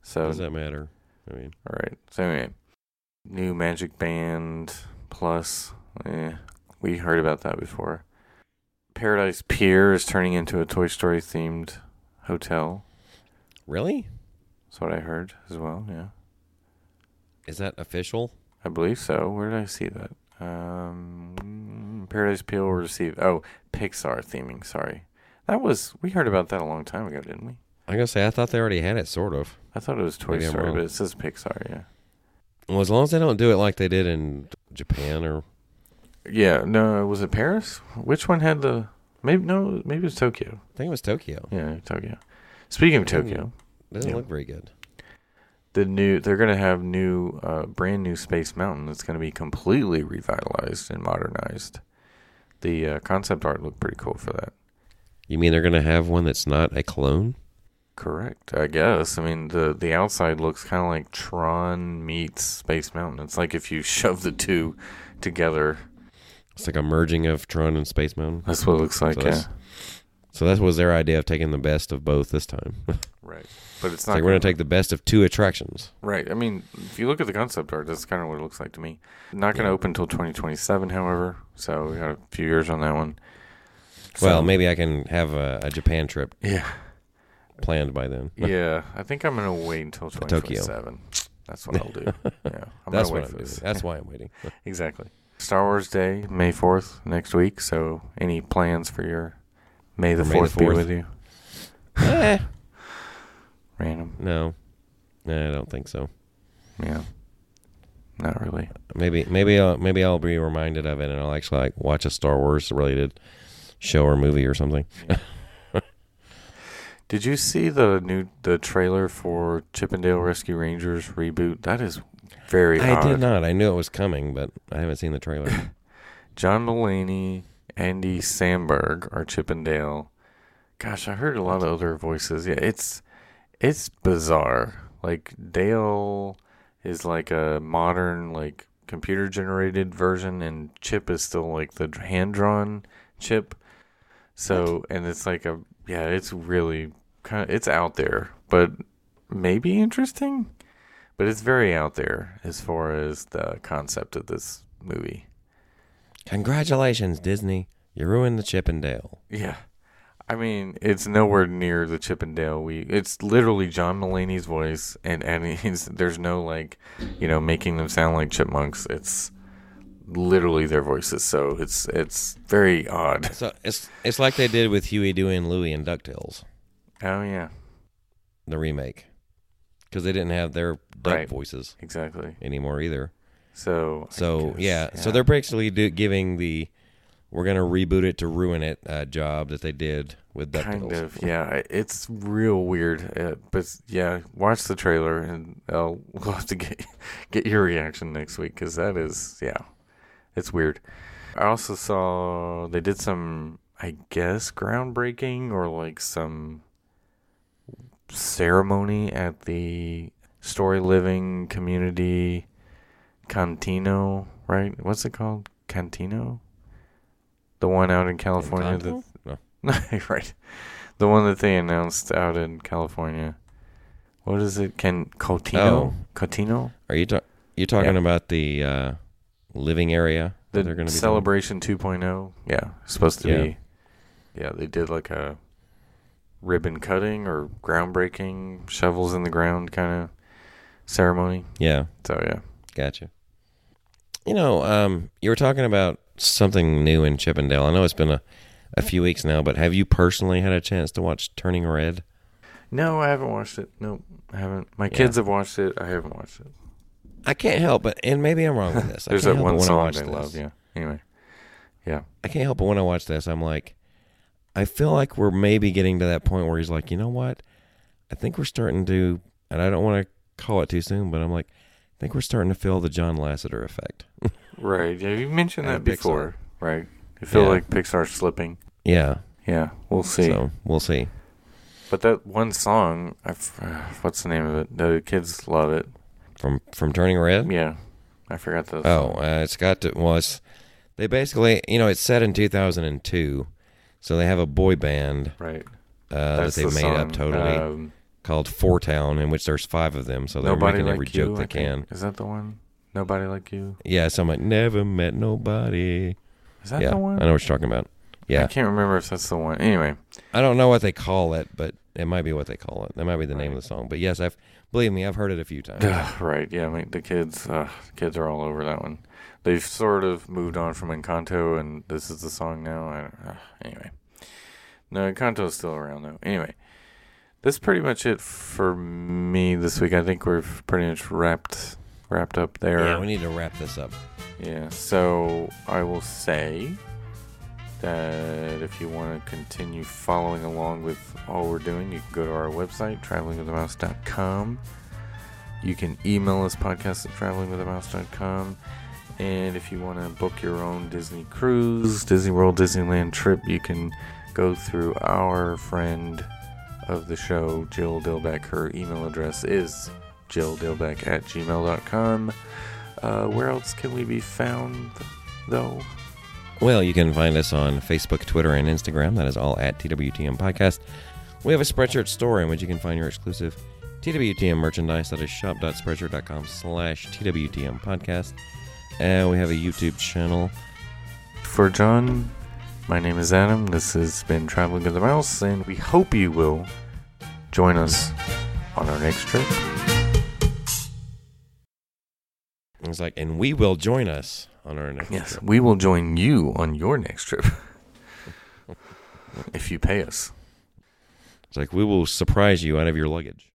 So Does that matter? I mean, all right. So anyway, new Magic Band Plus. Eh, we heard about that before. Paradise Pier is turning into a Toy Story themed hotel. really? That's what I heard as well. Yeah. Is that official? I believe so. Where did I see that? Um, Paradise Pier will receive. Oh, Pixar theming. Sorry, that was we heard about that a long time ago, didn't we? I gotta say, I thought they already had it, sort of. I thought it was Toy Maybe I'm Story, wrong. but it says Pixar. Yeah. Well, as long as they don't do it like they did in Japan or Yeah. No, was it Paris? Which one had the? Maybe no. Maybe it was Tokyo. I think it was Tokyo. Yeah, Tokyo. Speaking of Mm. Tokyo, Doesn't Yeah. look very good. the new they're gonna have new, uh, brand new Space Mountain. that's gonna be completely revitalized and modernized. The uh, concept art looked pretty cool for that. You mean they're gonna have one that's not a clone? Correct, I guess. I mean, the the outside looks kind of like Tron meets Space Mountain. It's like if you shove the two together. It's like a merging of Tron and Space Mountain. That's what it looks like. So yeah, So that was their idea of taking the best of both this time. right. But it's not. like we're gonna take the best of two attractions. right. I mean, if you look at the concept art, that's kind of what it looks like to me. Not going to Yeah. open until 2027, however. So we got a few years on that one. well, maybe I can have a, a Japan trip Yeah, planned by then. yeah. I think I'm going to wait until 2027. That's what I'll do. Yeah, I'm That's gonna what I'm doing. That's why I'm waiting. Exactly. Star Wars Day, May 4th, next week. So, any plans for your May the For May the 4th be 4th? with you? eh, Random. no, no, I don't think so. Yeah. Not really. Maybe, maybe, I'll, maybe I'll be reminded of it, and I'll actually like watch a Star Wars related show or movie or something. Did you see the new the trailer for Chip 'n Dale Rescue Rangers reboot? That is very I odd. did not. I knew it was coming, but I haven't seen the trailer. John Mulaney, Andy Samberg are Chip 'n Dale. Gosh, I heard a lot of other voices. Yeah, it's it's bizarre. Like Dale is like a modern like computer generated version and Chip is still like the hand drawn Chip. So, and it's like a yeah, it's really kind of it's out there, but maybe interesting, but it's very out there as far as the concept of this movie. Congratulations, Disney! You ruined the Chip and Dale. Yeah. I mean, it's nowhere near the Chip 'n Dale. We it's literally John Mulaney's voice, and and he's, there's no like, you know, making them sound like chipmunks. It's literally their voices. So it's it's very odd. So it's it's like they did with Huey, Dewey, and Louie in Ducktales, Oh yeah, the remake, because they didn't have their duck Right. voices exactly. anymore either. So So guess, yeah, so they're basically do, giving the we're gonna reboot it to ruin it uh, job that they did with that. kind of yeah. It's real weird, uh, but yeah, watch the trailer, and I'll we'll have to get get your reaction next week because that is yeah, it's weird. I also saw they did some, I guess, groundbreaking or like some ceremony at the Story Living Community Cantino, right? What's it called? Cantino? The one out in California. That- No. right. The one that they announced out in California. What is it? Can Cotino? Oh. Cotino? Are you ta- you talking Yeah. about the uh, living area that The they're going to be doing? Celebration 2.0. Yeah, supposed to Yeah. be. Yeah, they did like a ribbon cutting or groundbreaking, shovels in the ground kind of ceremony. Yeah, So yeah. gotcha. You know, um, you were talking about something new in Chip 'n Dale. I know it's been a, a few weeks now, but have you personally had a chance to watch Turning Red? No, I haven't watched it. No, I haven't. My Yeah. kids have watched it. I haven't watched it. I can't help but, and maybe I'm wrong with this. I There's that one I song they this, love. Yeah. Anyway. Yeah. I can't help but when I watch this, I'm like, I feel like we're maybe getting to that point where he's like, you know what? I think we're starting to, and I don't want to call it too soon, but I'm like, I think we're starting to feel the John Lasseter effect. Right. Yeah, you mentioned that Pixar. before. Right. I feel Yeah. like Pixar's slipping. yeah. Yeah, we'll see. So we'll see. But that one song, I uh, what's the name of it? The kids love it. From from Turning Red. Yeah, I forgot the. Oh, uh, it's got to was they basically, you know, it's set in 2002, so they have a boy band right. uh, that they've the made up totally Um, called Four Town, in which there's five of them, so they're Nobody making like every you. joke they can. Is that the one? Nobody like you. Yeah, so I'm like, never met nobody. Is that yeah, the one? I know what you're talking about. Yeah. I can't remember if that's the one. Anyway, I don't know what they call it, but it might be what they call it. That might be the name of the song. But yes, I've believe me, I've heard it a few times. right. Yeah, I mean, the kids. Uh, the kids are all over that one. They've sort of moved on from Encanto, and this is the song now. I uh, anyway, no, Encanto's still around though. Anyway, that's pretty much it for me this week. I think we're pretty much wrapped wrapped up there. yeah, we need to wrap this up. Yeah, so I will say that if you want to continue following along with all we're doing, you can go to our website, travelingwiththemouse.com. You can email us podcast at travelingwiththemouse.com. And if you want to book your own Disney cruise, Disney World, Disneyland trip, you can go through our friend of the show, Jill Dilbeck. Her email address is jilldilbeck at gmail.com. Uh, where else can we be found, though? Well, you can find us on Facebook, Twitter, and Instagram. That is all at TWTM Podcast. We have a Spreadshirt store in which you can find your exclusive TWTM merchandise. That is shop.spreadshirt.com slash TWTM Podcast. And we have a YouTube channel. For John, my name is Adam. This has been Traveling with the Mouse, and we hope you will join us on our next trip. It's like, and we will join us on our next Yes, trip. we will join you on your next trip if you pay us. It's like, we will surprise you out of your luggage.